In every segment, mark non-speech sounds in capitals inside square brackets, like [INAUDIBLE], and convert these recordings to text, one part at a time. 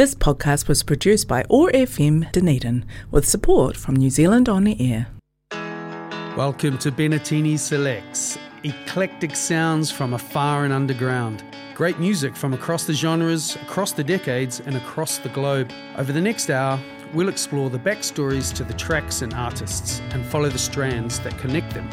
This podcast was produced by OAR FM Dunedin with support from New Zealand On Air. Welcome to Bennettini Selects, eclectic sounds from afar and underground. Great music from across the genres, across the decades, and across the globe. Over the next hour, we'll explore the backstories to the tracks and artists and follow the strands that connect them.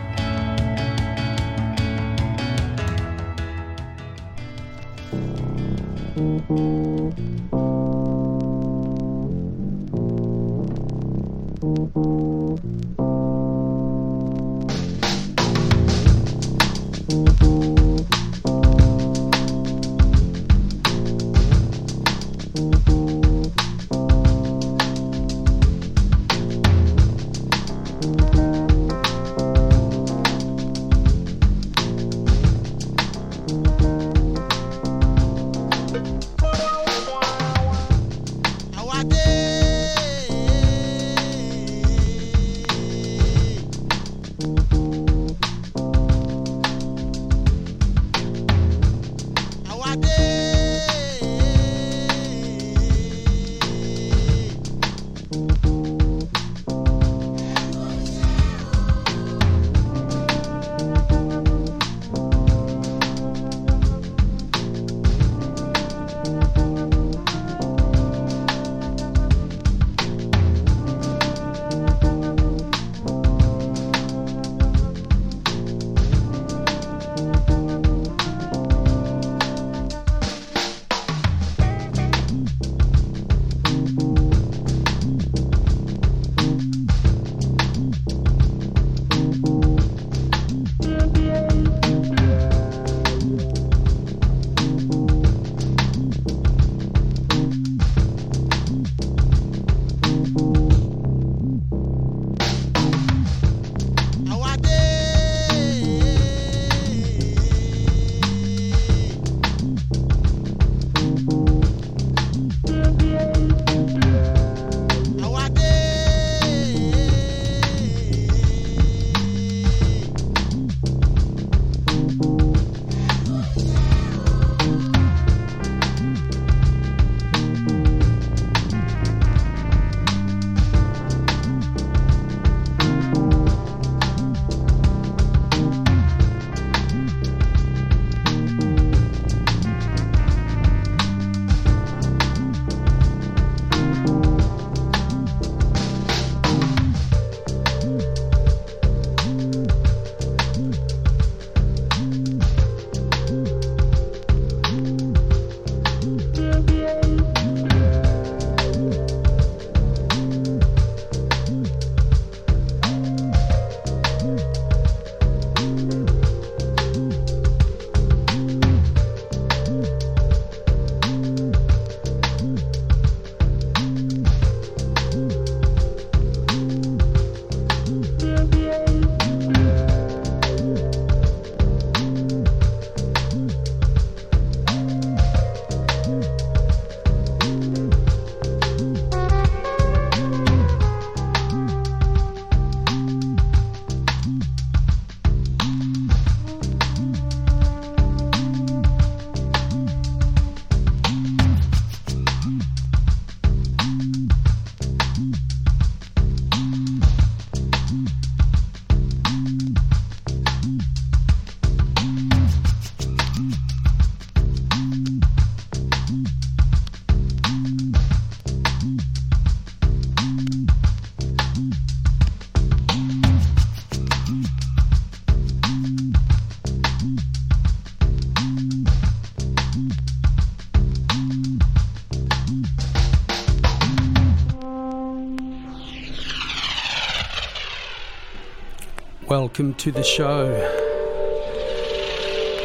Welcome to the show.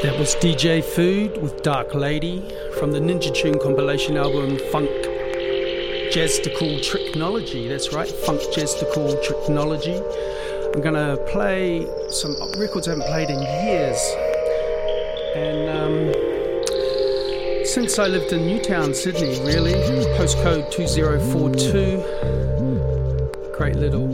That was DJ Food with Dark Lady from the Ninja Tune compilation album Funk Jazzical Tricknology. That's right, Funk Jazzical Tricknology. I'm going to play some records I haven't played in years. And um, since I lived in Newtown, Sydney, really, postcode 2042, great little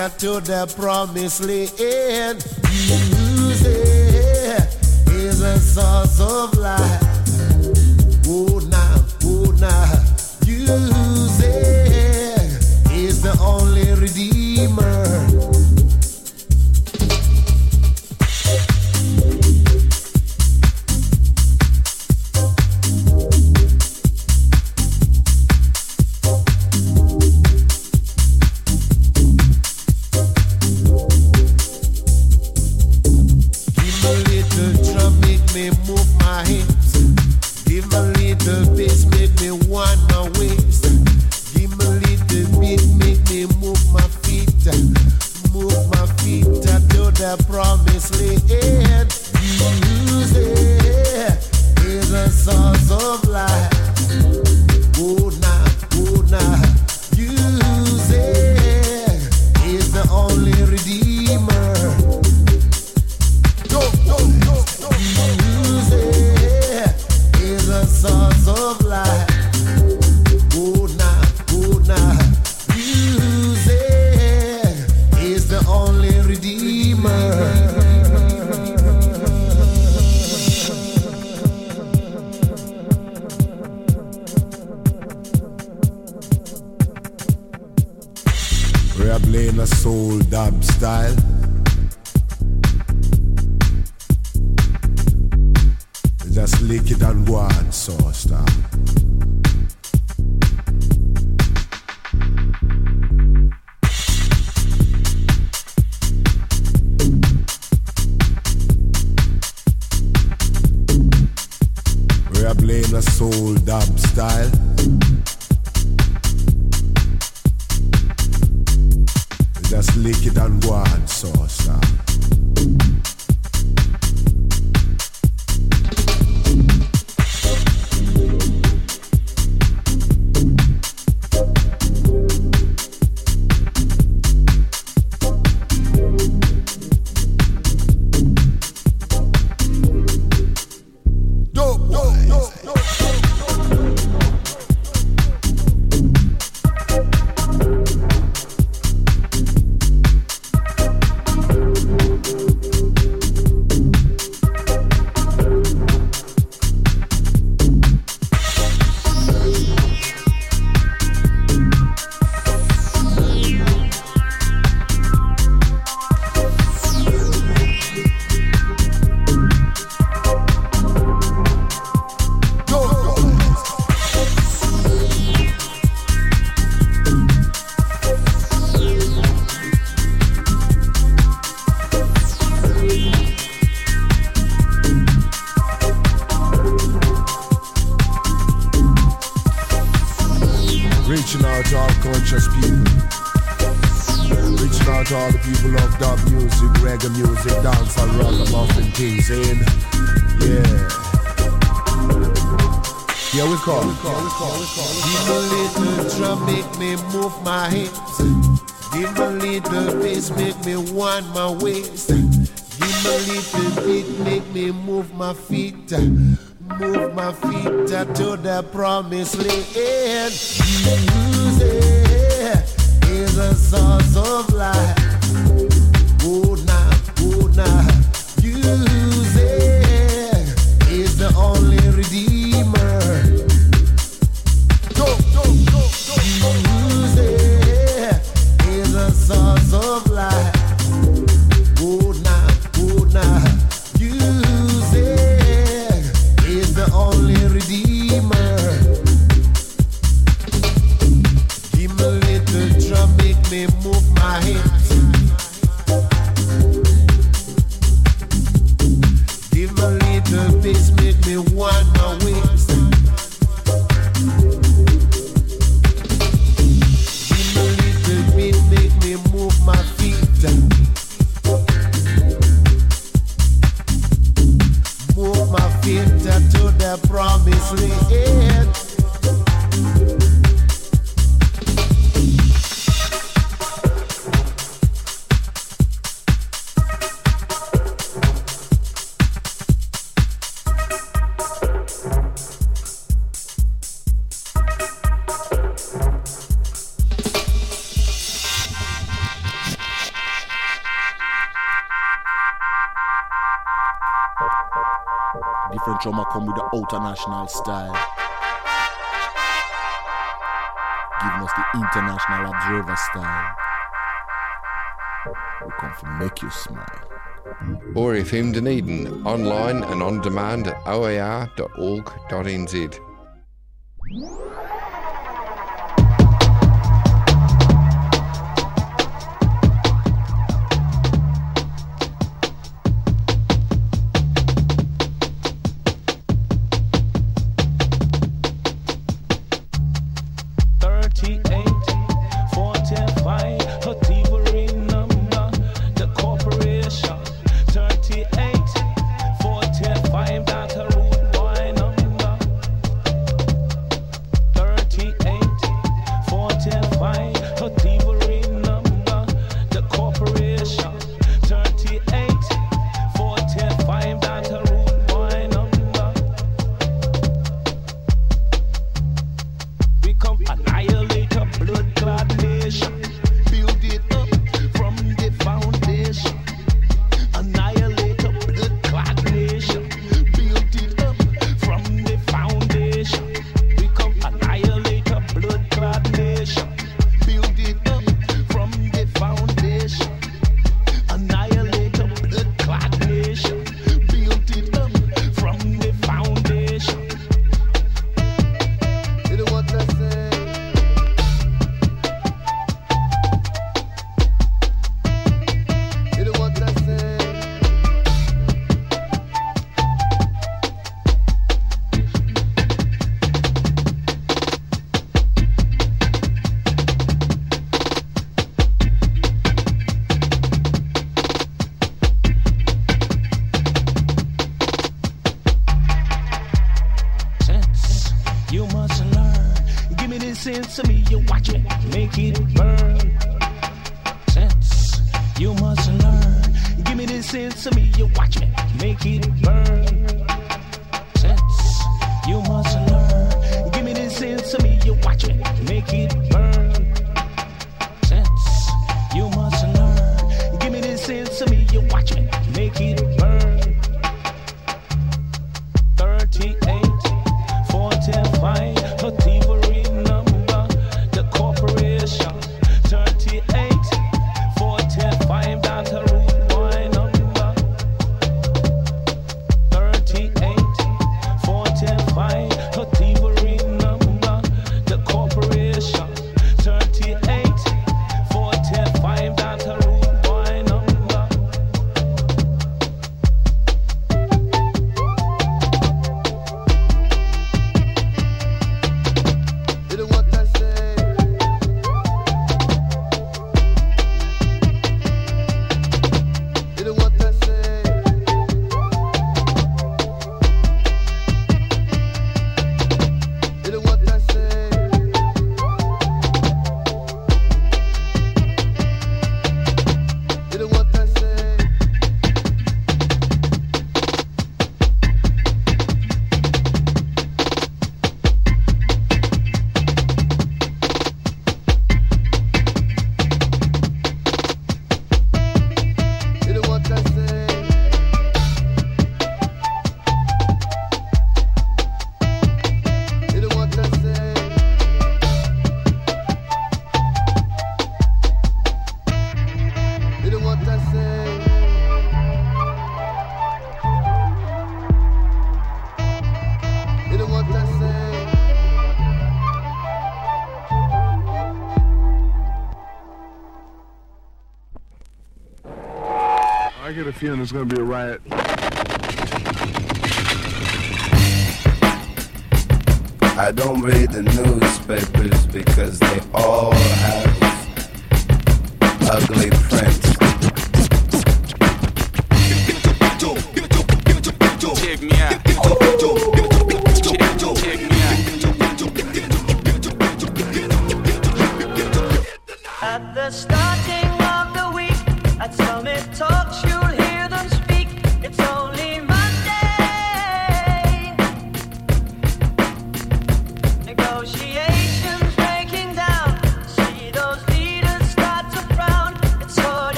stranger to the promised land. Music is a source of We are playing a soul dub style. Just lick it and go on, so stop. feet, move my feet to the promised land. Music is a source of life. international style. Giving us the international observer style. We come to make you smile. OAR FM Dunedin, online and on demand at oar.org.nz. sense to me. You watch it, make it burn. Sense, you must learn. Give me this sense to me. You watch it, make it burn. Sense, you must learn. Give me this sense to me. You watch it, make it burn. Sense, you must learn. Give me this sense to me. You watch it, make it burn. gonna be a riot. I don't read the newspapers because they all have ugly prints.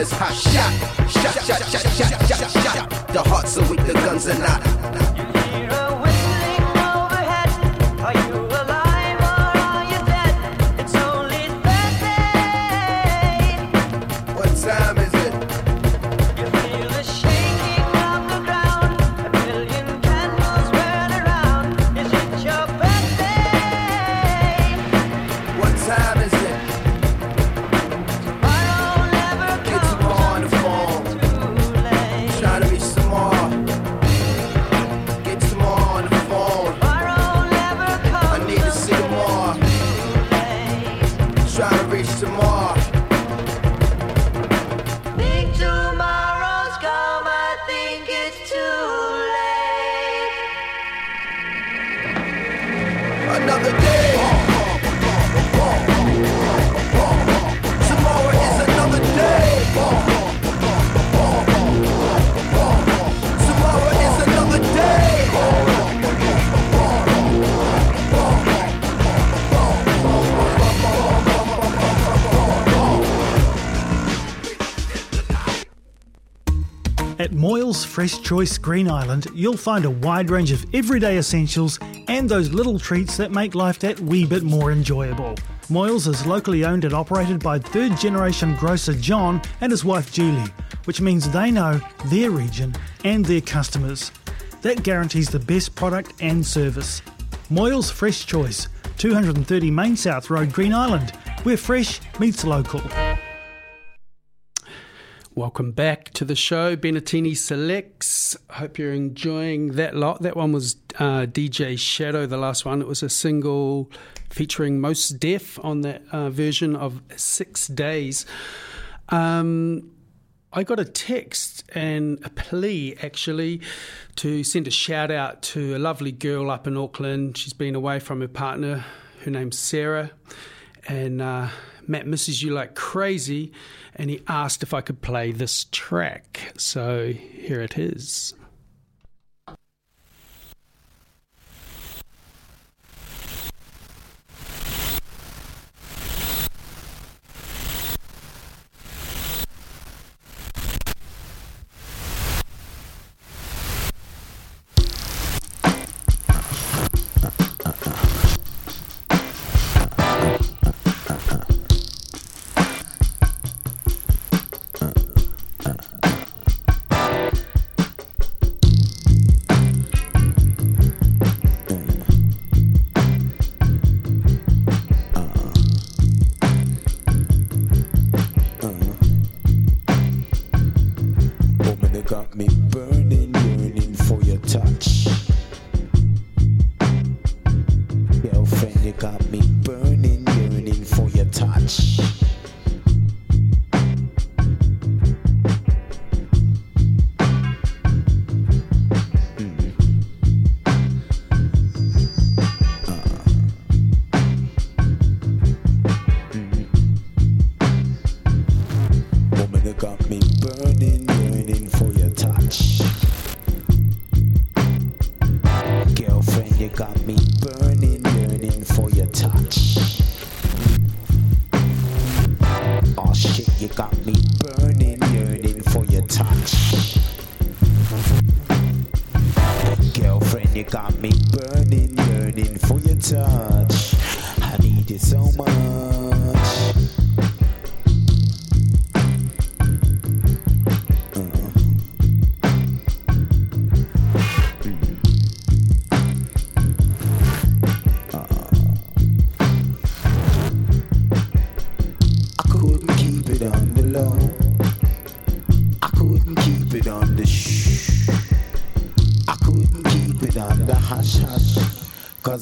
is hot Moyles Fresh Choice Green Island, you'll find a wide range of everyday essentials and those little treats that make life that wee bit more enjoyable. Moyles is locally owned and operated by third generation grocer John and his wife Julie, which means they know their region and their customers. That guarantees the best product and service. Moyles Fresh Choice, 230 Main South Road, Green Island, where fresh meets local. Welcome back to the show, Bennettini Selects. Hope you're enjoying that lot. That one was uh, DJ Shadow, the last one. It was a single featuring Mos Def on that uh, version of Six Days. Um, I got a text and a plea actually to send a shout out to a lovely girl up in Auckland. She's been away from her partner. Her name's Sarah. And uh, Matt misses you like crazy. And he asked if I could play this track. So here it is.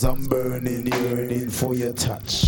I'm burning, yearning for your touch.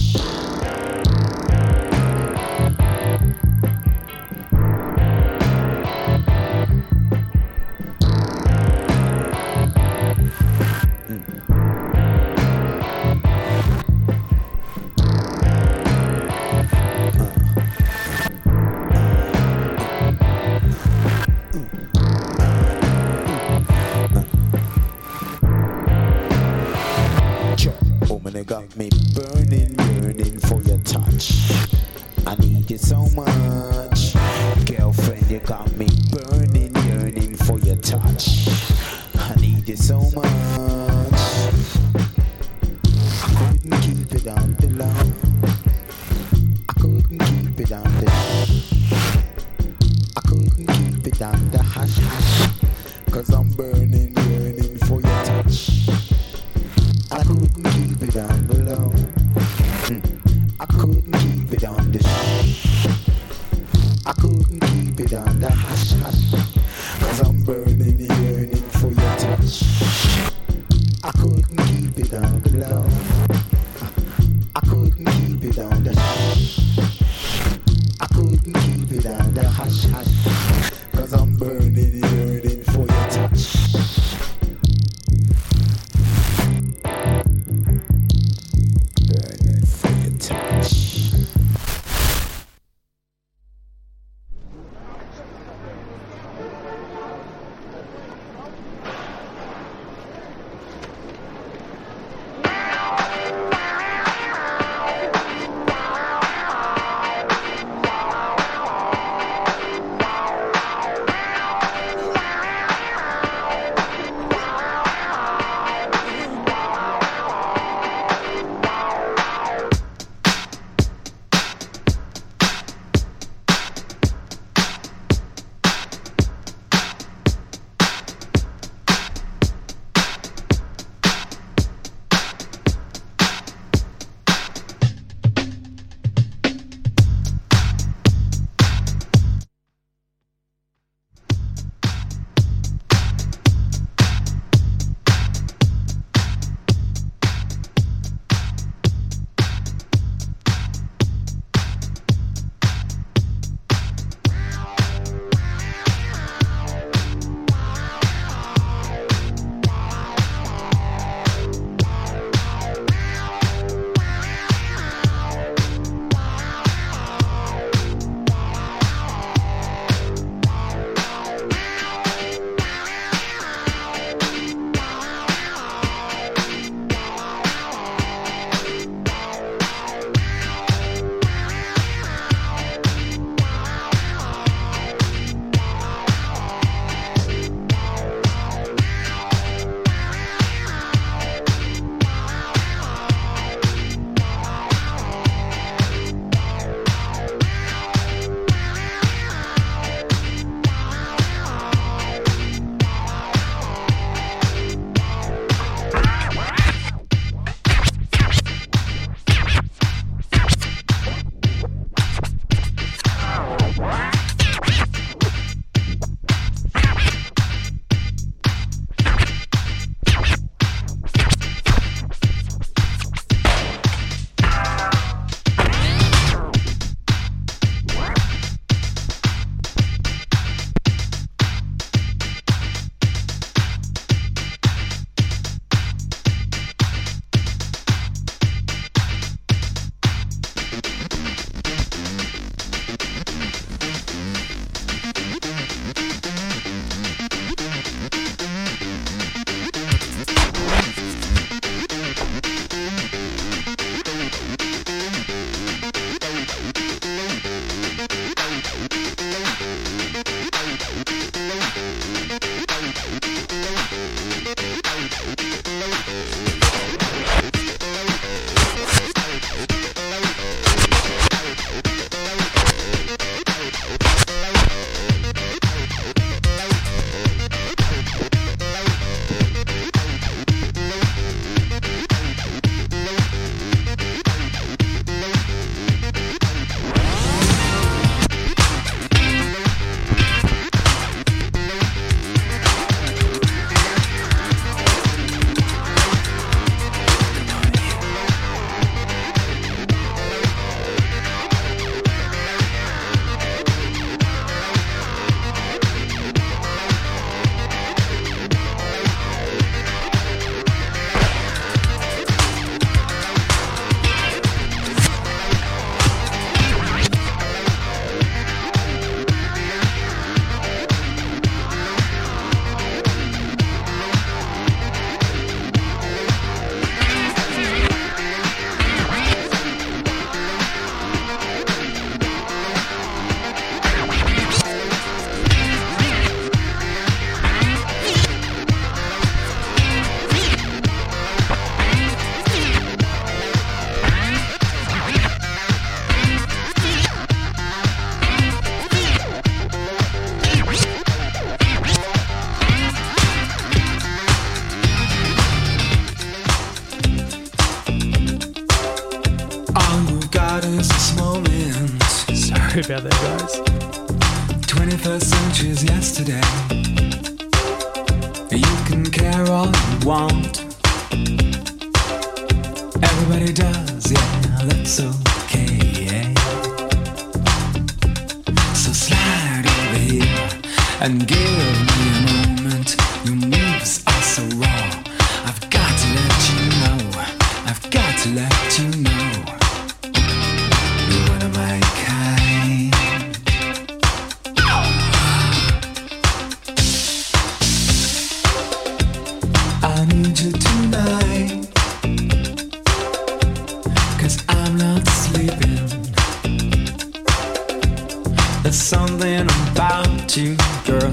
You, girl,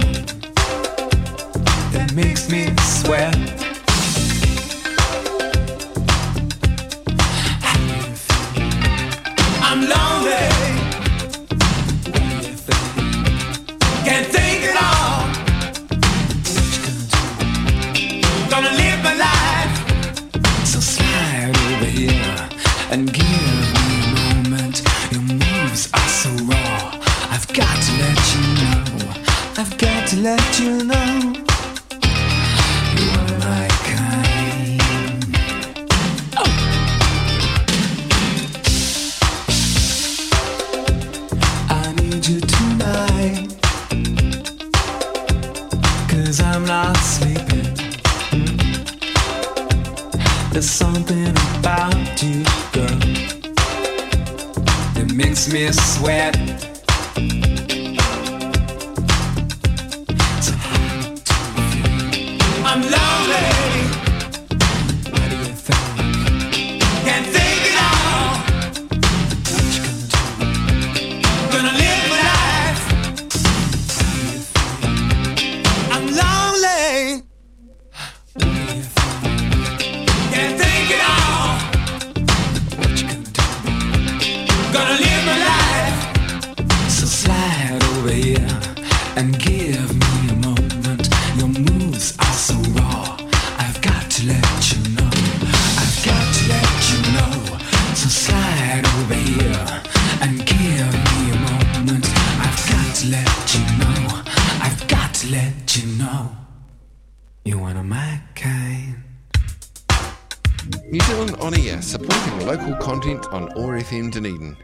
that makes me sweat. My kind. New Zealand On Air, supporting local content on OAR FM Dunedin.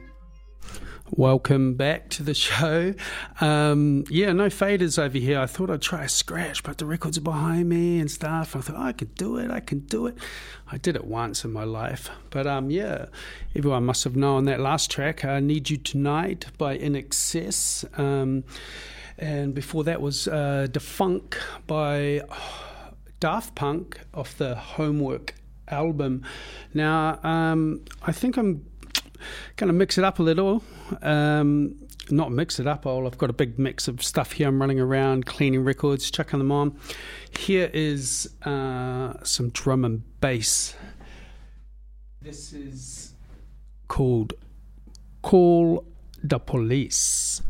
Welcome back to the show. Um, yeah, no faders over here. I thought I'd try a scratch, but the records are behind me and stuff. I thought, oh, I could do it, I can do it. I did it once in my life. But um, yeah, everyone must have known that last track, I Need You Tonight by INXS. Um, and before that was uh, Da Funk by Daft Punk off the Homework album. Now, um, I think I'm going to mix it up a little. Um, not mix it up, I'll, I've got a big mix of stuff here. I'm running around cleaning records, chucking them on. Here is uh, some drum and bass. This is called Call the Police.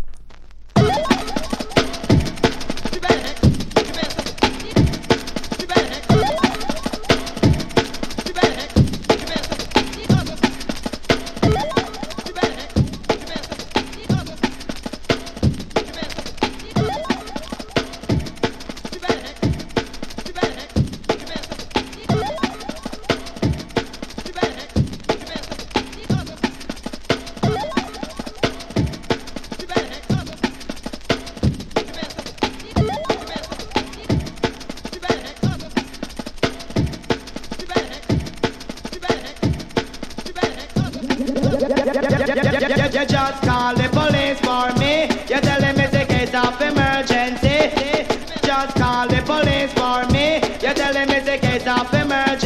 You, just call the police for me. You tell them it's a case of emergency. Just call the police for me. You tell them it's a case of emergency.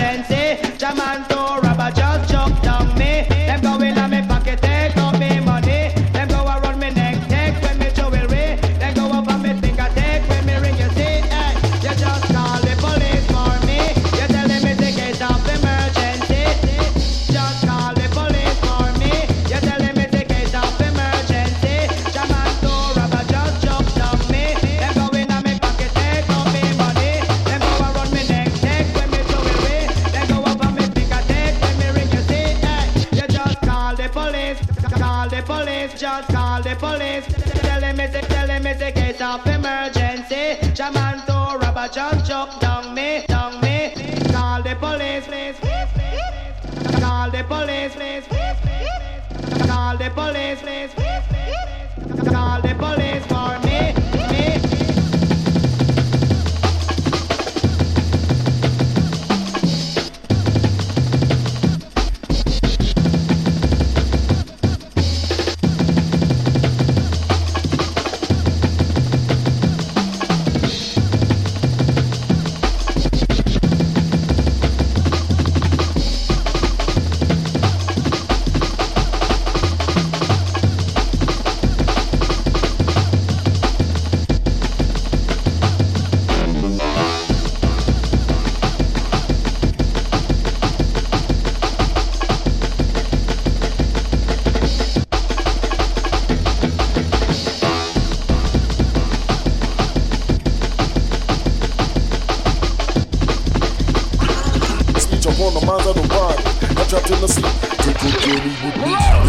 In the sea. Take a journey with me.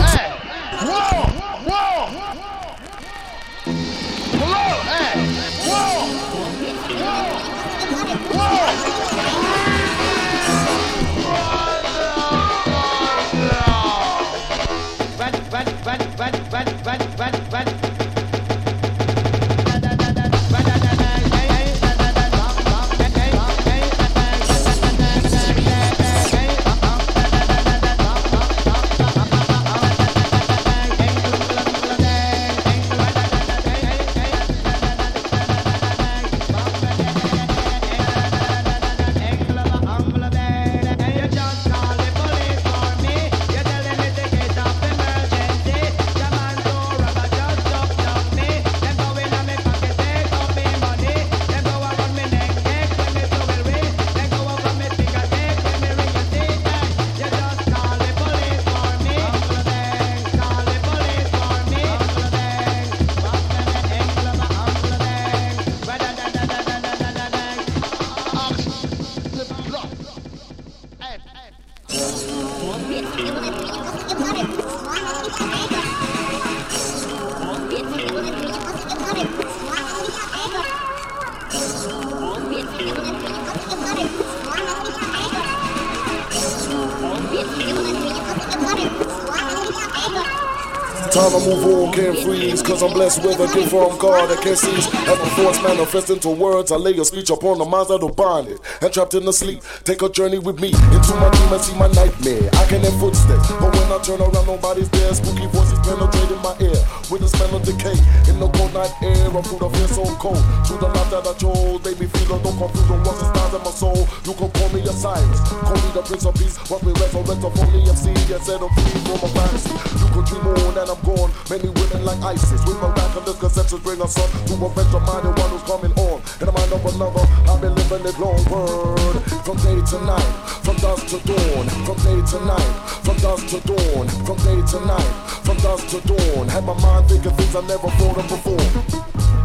Time to move on, can't freeze, cause I'm blessed with a gift from God that can seize. As my thoughts manifest into words, I lay a speech upon the minds that are bonded and trapped in the sleep. Take a journey with me into my dream and see my nightmare. I can hear footsteps, but when I turn around, nobody's there. Spooky voices penetrate in my ear with the smell of decay. In the cold night air, I'm through the fear so cold. Through the life that I chose, they be feeling no confusion. What's the stars in my soul? You can call me a Cyrus, call me the Prince of Peace. Watch me resurrect a fully FC and set them free from a fantasy. You could dream on and I'm gone. Many women like ISIS with miraculous conceptions bring us up to the mind of one who's coming on. In the mind of another, I've been living it long word. From day to night, from dusk to dawn, from day to night, from dusk to dawn, from day to night, from dusk to dawn. Had my mind thinking things I never thought of before.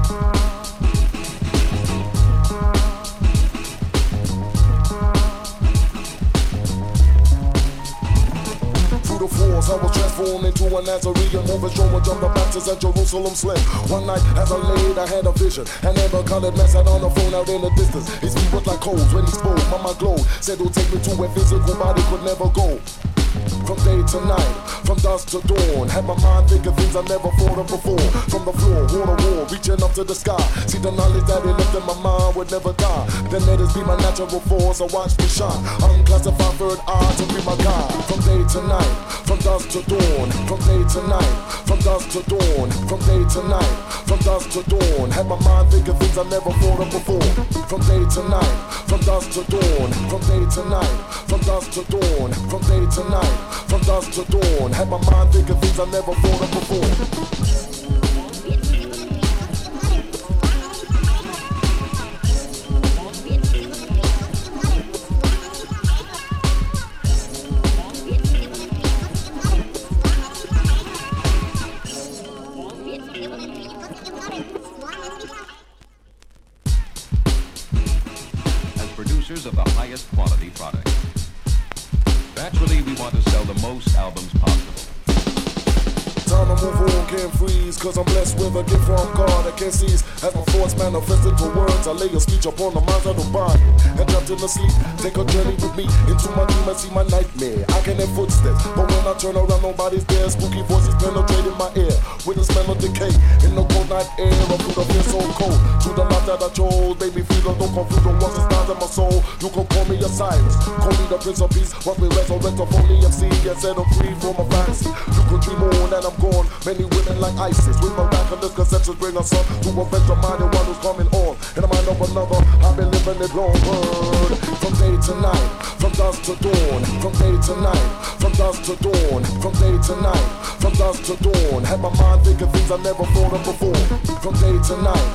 I was transformed into a Nazarene. Overthrown with John the Baptist at Jerusalem Slim. One night, as I laid, I had a vision. An amber colored man sat on the phone out in the distance. His feet was like coals when he spoke. Mind glowed. Said he'll take me to where physical body could never go. From day to night, from dusk to dawn. Had my mind thinking things I never thought of before. From the floor, water wall, reaching up to the sky. See the knowledge that it left in my mind would never die. Then let it be my natural force, so watch me shine. Unclassified third eye to be my guide. From day to night, from dusk to dawn. From day to night, from dusk to dawn. From day to night, from dusk to dawn. Had my mind thinking things I never thought of before. From day to night, from dusk to dawn. From day to night, from dusk to dawn. From day to night, from dusk to dawn. Had my mind thinking things I never thought of before. Lay on the minds of the body. And jumped in the sleep, take a journey with me into my dream and see my nightmare. I can hear footsteps, but when I turn around, nobody's there. Spooky voices penetrating my ear with the smell of decay in the cold night air. I feel the fear so cold. To the life that I chose, baby, feel don't confuse the ones that stars in my soul. You can call me a Cyrus, call me the Prince of Peace. Watch me resurrect of only MC and set them free from my fantasy. You could dream on and I'm gone. Many women like ISIS with miraculous conceptions bring us up to avenge the to night, from dusk to dawn. Had my mind thinking things I never thought of before. From day to night,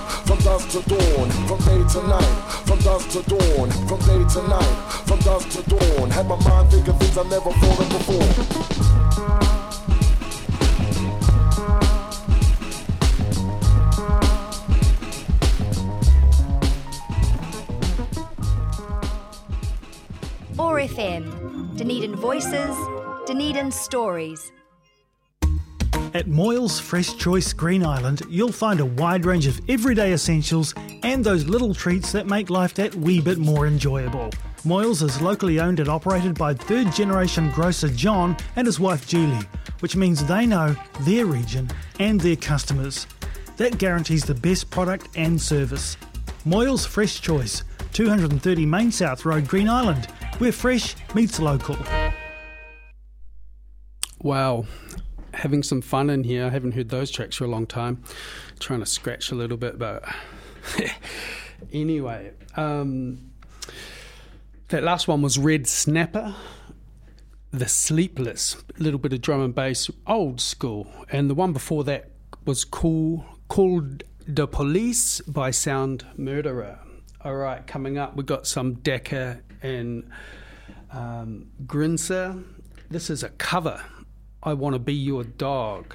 At Moyles Fresh Choice Green Island, you'll find a wide range of everyday essentials and those little treats that make life that wee bit more enjoyable. Moyles is locally owned and operated by third generation grocer John and his wife Julie, which means they know their region and their customers. That guarantees the best product and service. Moyles Fresh Choice, 230 Main South Road, Green Island, where fresh meets local. Wow. Having some fun in here. I haven't heard those tracks for a long time. Trying to scratch a little bit, but [LAUGHS] anyway. Um, that last one was Red Snapper, The Sleepless, a little bit of drum and bass, old school. And the one before that was cool, called The Police by Sound Murderer. All right, coming up, we've got some Decker and um, Grinser. This is a cover. I want to be your dog.